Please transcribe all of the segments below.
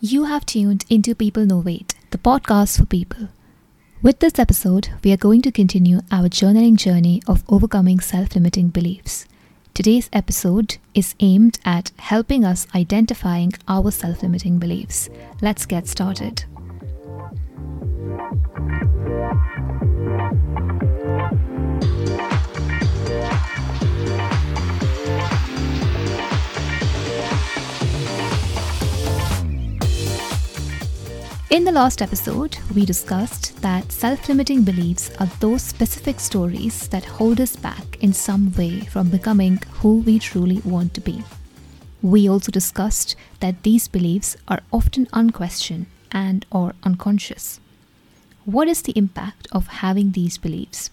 You have tuned into Peoplenovate, the podcast for people. With this episode, we are going to continue our journaling journey of overcoming self limiting beliefs. Today's episode is aimed at helping us identifying our self limiting beliefs. Let's get started. In the last episode, we discussed that self limiting beliefs are those specific stories that hold us back in some way from becoming who we truly want to be. We also discussed that these beliefs are often unquestioned and or unconscious. What is the impact of having these beliefs?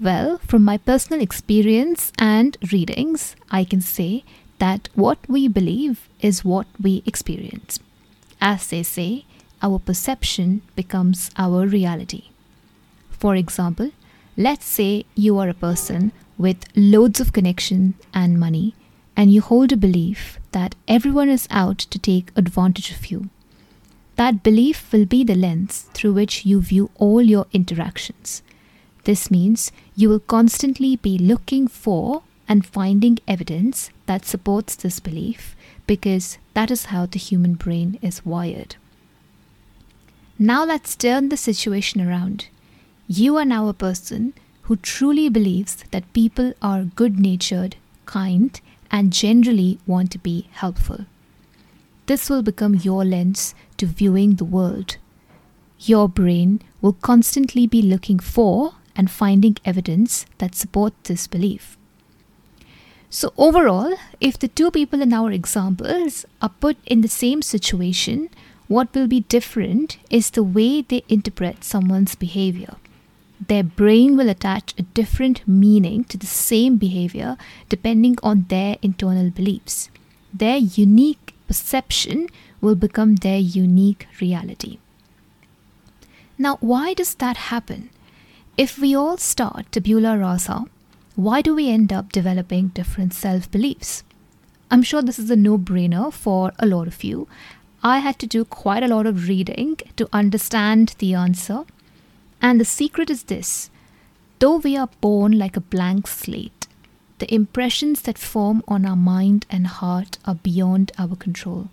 Well, from my personal experience and readings, I can say that what we believe is what we experience. As they say, our perception becomes our reality. For example, let's say you are a person with loads of connection and money, and you hold a belief that everyone is out to take advantage of you. That belief will be the lens through which you view all your interactions. This means you will constantly be looking for and finding evidence that supports this belief because that is how the human brain is wired. Now let's turn the situation around. You are now a person who truly believes that people are good natured, kind, and generally want to be helpful. This will become your lens to viewing the world. Your brain will constantly be looking for and finding evidence that support this belief. So, overall, if the two people in our examples are put in the same situation, what will be different is the way they interpret someone's behavior. Their brain will attach a different meaning to the same behavior depending on their internal beliefs. Their unique perception will become their unique reality. Now, why does that happen? If we all start tabula rasa, why do we end up developing different self beliefs? I'm sure this is a no brainer for a lot of you, I had to do quite a lot of reading to understand the answer. And the secret is this though we are born like a blank slate, the impressions that form on our mind and heart are beyond our control.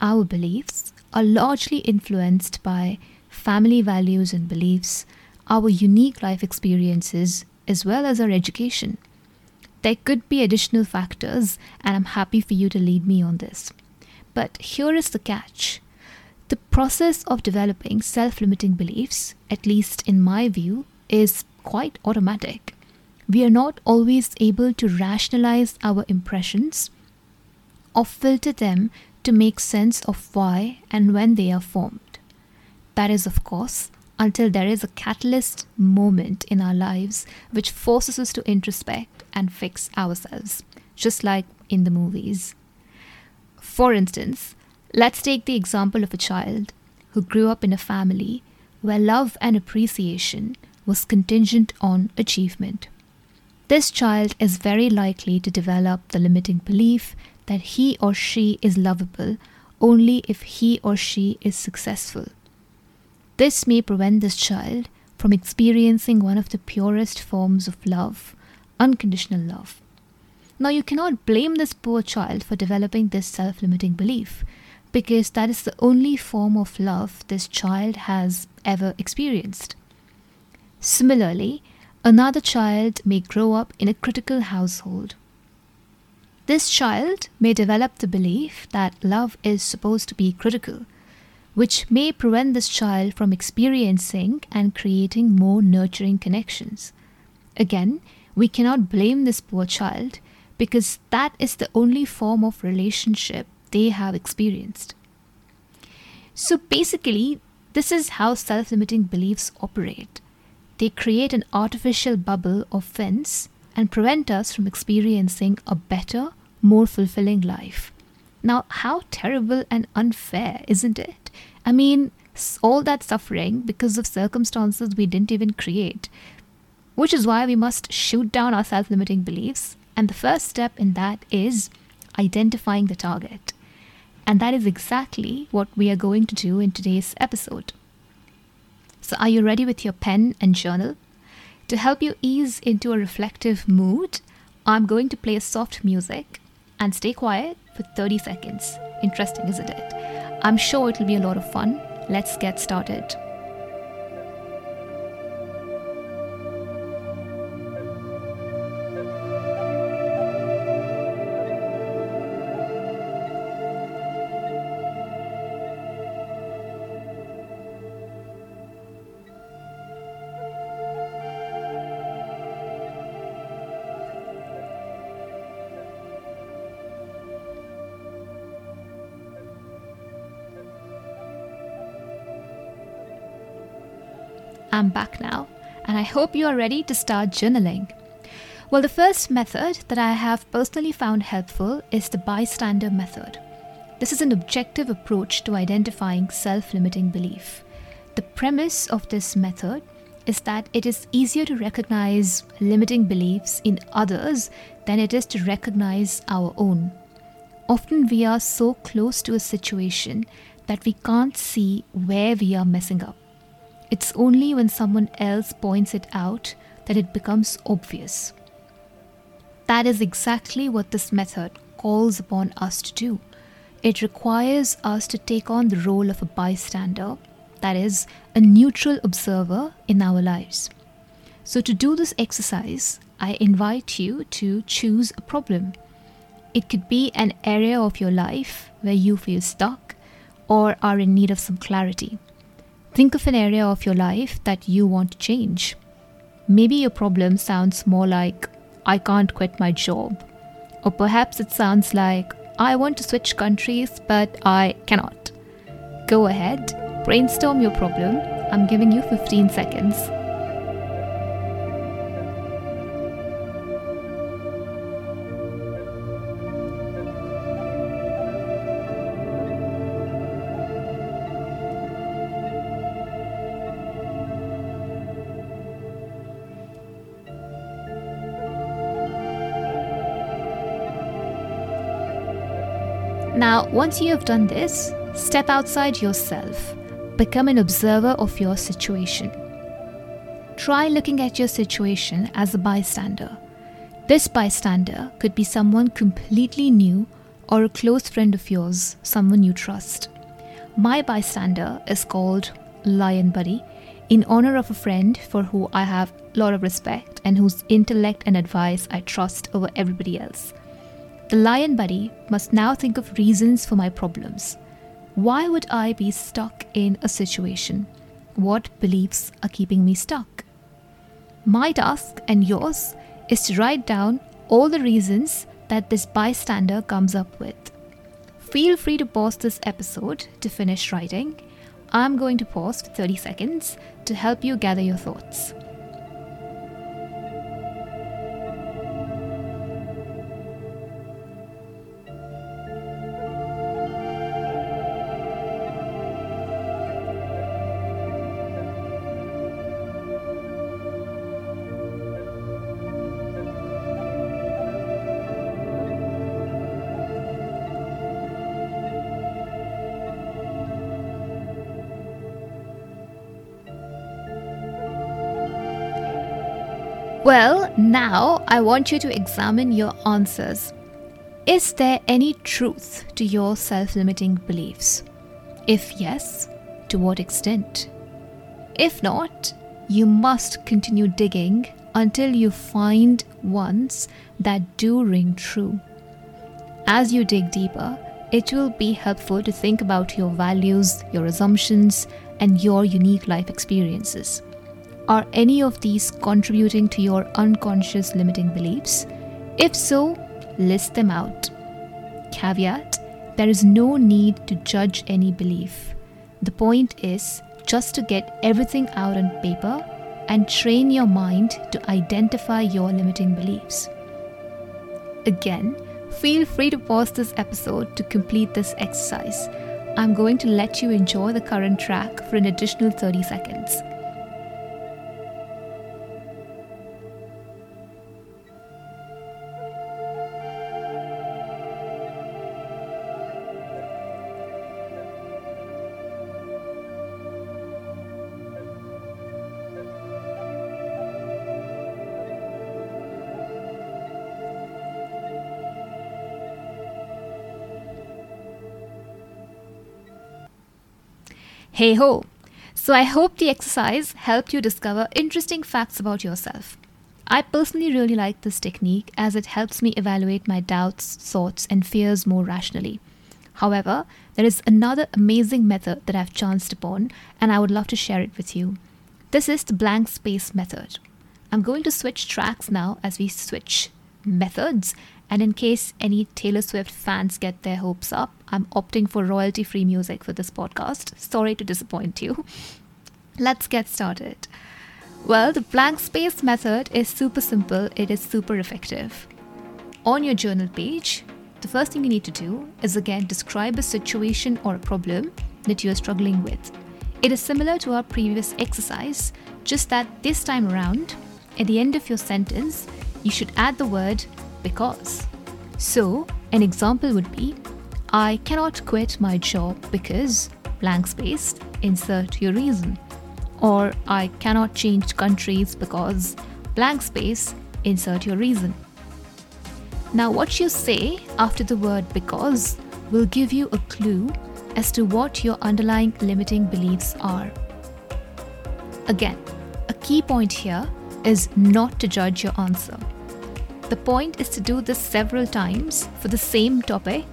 Our beliefs are largely influenced by family values and beliefs, our unique life experiences, as well as our education. There could be additional factors, and I'm happy for you to lead me on this. But here is the catch the process of developing self limiting beliefs, at least in my view, is quite automatic. We are not always able to rationalize our impressions or filter them to make sense of why and when they are formed. That is, of course, until there is a catalyst moment in our lives which forces us to introspect and fix ourselves, just like in the movies. For instance, let's take the example of a child who grew up in a family where love and appreciation was contingent on achievement. This child is very likely to develop the limiting belief that he or she is lovable only if he or she is successful. This may prevent this child from experiencing one of the purest forms of love, unconditional love. Now, you cannot blame this poor child for developing this self limiting belief because that is the only form of love this child has ever experienced. Similarly, another child may grow up in a critical household. This child may develop the belief that love is supposed to be critical, which may prevent this child from experiencing and creating more nurturing connections. Again, we cannot blame this poor child because that is the only form of relationship they have experienced. So basically, this is how self limiting beliefs operate. They create an artificial bubble of fence and prevent us from experiencing a better, more fulfilling life. Now, how terrible and unfair, isn't it? I mean, all that suffering because of circumstances we didn't even create. Which is why we must shoot down our self limiting beliefs and the first step in that is identifying the target. And that is exactly what we are going to do in today's episode. So, are you ready with your pen and journal? To help you ease into a reflective mood, I'm going to play soft music and stay quiet for 30 seconds. Interesting, isn't it? I'm sure it'll be a lot of fun. Let's get started. I'm back now, and I hope you are ready to start journaling. Well, the first method that I have personally found helpful is the bystander method. This is an objective approach to identifying self limiting belief. The premise of this method is that it is easier to recognize limiting beliefs in others than it is to recognize our own. Often we are so close to a situation that we can't see where we are messing up. It's only when someone else points it out that it becomes obvious. That is exactly what this method calls upon us to do. It requires us to take on the role of a bystander, that is, a neutral observer in our lives. So, to do this exercise, I invite you to choose a problem. It could be an area of your life where you feel stuck or are in need of some clarity. Think of an area of your life that you want to change. Maybe your problem sounds more like, I can't quit my job. Or perhaps it sounds like, I want to switch countries, but I cannot. Go ahead, brainstorm your problem. I'm giving you 15 seconds. Now, once you have done this, step outside yourself. Become an observer of your situation. Try looking at your situation as a bystander. This bystander could be someone completely new or a close friend of yours, someone you trust. My bystander is called Lion Buddy in honor of a friend for who I have a lot of respect and whose intellect and advice I trust over everybody else. The lion buddy must now think of reasons for my problems. Why would I be stuck in a situation? What beliefs are keeping me stuck? My task and yours is to write down all the reasons that this bystander comes up with. Feel free to pause this episode to finish writing. I'm going to pause for 30 seconds to help you gather your thoughts. Well, now I want you to examine your answers. Is there any truth to your self limiting beliefs? If yes, to what extent? If not, you must continue digging until you find ones that do ring true. As you dig deeper, it will be helpful to think about your values, your assumptions, and your unique life experiences. Are any of these contributing to your unconscious limiting beliefs? If so, list them out. Caveat There is no need to judge any belief. The point is just to get everything out on paper and train your mind to identify your limiting beliefs. Again, feel free to pause this episode to complete this exercise. I'm going to let you enjoy the current track for an additional 30 seconds. Hey ho! So I hope the exercise helped you discover interesting facts about yourself. I personally really like this technique as it helps me evaluate my doubts, thoughts, and fears more rationally. However, there is another amazing method that I've chanced upon, and I would love to share it with you. This is the blank space method. I'm going to switch tracks now as we switch methods, and in case any Taylor Swift fans get their hopes up, I'm opting for royalty free music for this podcast. Sorry to disappoint you. Let's get started. Well, the blank space method is super simple, it is super effective. On your journal page, the first thing you need to do is again describe a situation or a problem that you are struggling with. It is similar to our previous exercise, just that this time around, at the end of your sentence, you should add the word because. So, an example would be I cannot quit my job because blank space, insert your reason or I cannot change countries because blank space, insert your reason. Now, what you say after the word because will give you a clue as to what your underlying limiting beliefs are. Again, a key point here is not to judge your answer. The point is to do this several times for the same topic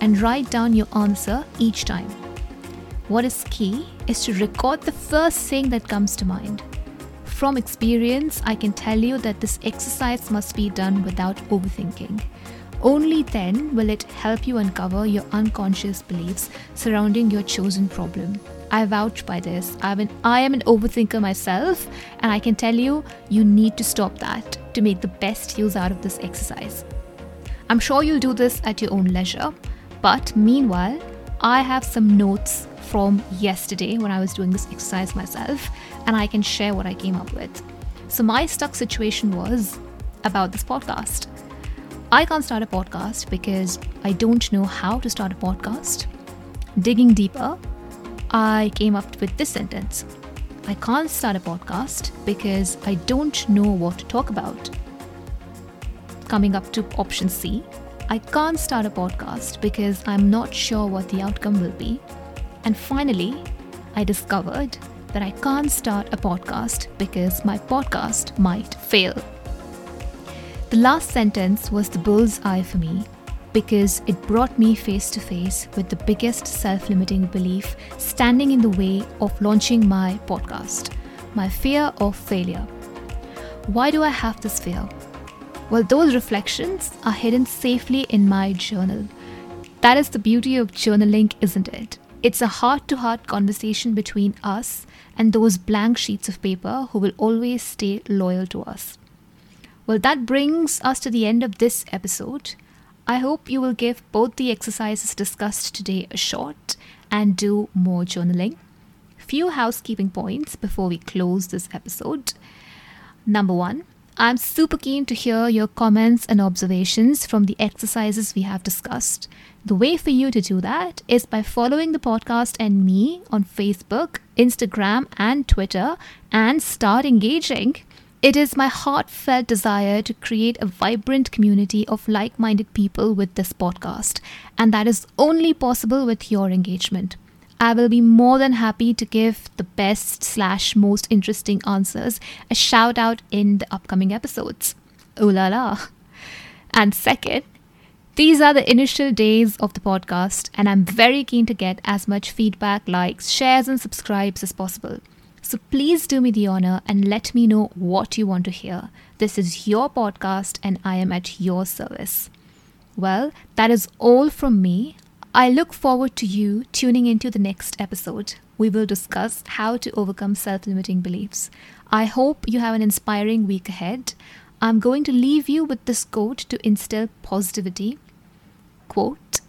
and write down your answer each time. What is key is to record the first thing that comes to mind. From experience, I can tell you that this exercise must be done without overthinking. Only then will it help you uncover your unconscious beliefs surrounding your chosen problem. I vouch by this. An, I am an overthinker myself, and I can tell you, you need to stop that to make the best use out of this exercise. I'm sure you'll do this at your own leisure, but meanwhile, I have some notes from yesterday when I was doing this exercise myself, and I can share what I came up with. So, my stuck situation was about this podcast. I can't start a podcast because I don't know how to start a podcast. Digging deeper, I came up with this sentence I can't start a podcast because I don't know what to talk about. Coming up to option C, I can't start a podcast because I'm not sure what the outcome will be. And finally, I discovered that I can't start a podcast because my podcast might fail. The last sentence was the bull's eye for me because it brought me face to face with the biggest self limiting belief standing in the way of launching my podcast my fear of failure. Why do I have this fear? Well, those reflections are hidden safely in my journal. That is the beauty of journaling, isn't it? It's a heart to heart conversation between us and those blank sheets of paper who will always stay loyal to us. Well, that brings us to the end of this episode. I hope you will give both the exercises discussed today a shot and do more journaling. Few housekeeping points before we close this episode. Number one, I'm super keen to hear your comments and observations from the exercises we have discussed. The way for you to do that is by following the podcast and me on Facebook, Instagram, and Twitter and start engaging. It is my heartfelt desire to create a vibrant community of like minded people with this podcast, and that is only possible with your engagement. I will be more than happy to give the best slash most interesting answers a shout out in the upcoming episodes. Ooh la la. And second, these are the initial days of the podcast, and I'm very keen to get as much feedback, likes, shares, and subscribes as possible. So please do me the honor and let me know what you want to hear. This is your podcast, and I am at your service. Well, that is all from me. I look forward to you tuning into the next episode. We will discuss how to overcome self limiting beliefs. I hope you have an inspiring week ahead. I'm going to leave you with this quote to instill positivity. Quote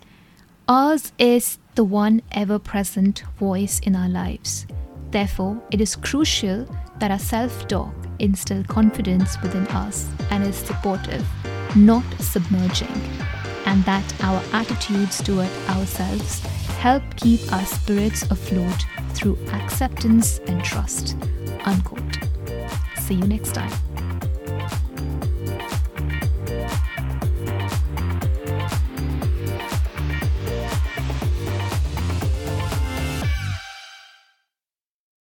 Ours is the one ever present voice in our lives. Therefore, it is crucial that our self talk instill confidence within us and is supportive, not submerging and that our attitudes toward ourselves help keep our spirits afloat through acceptance and trust. Unquote. See you next time.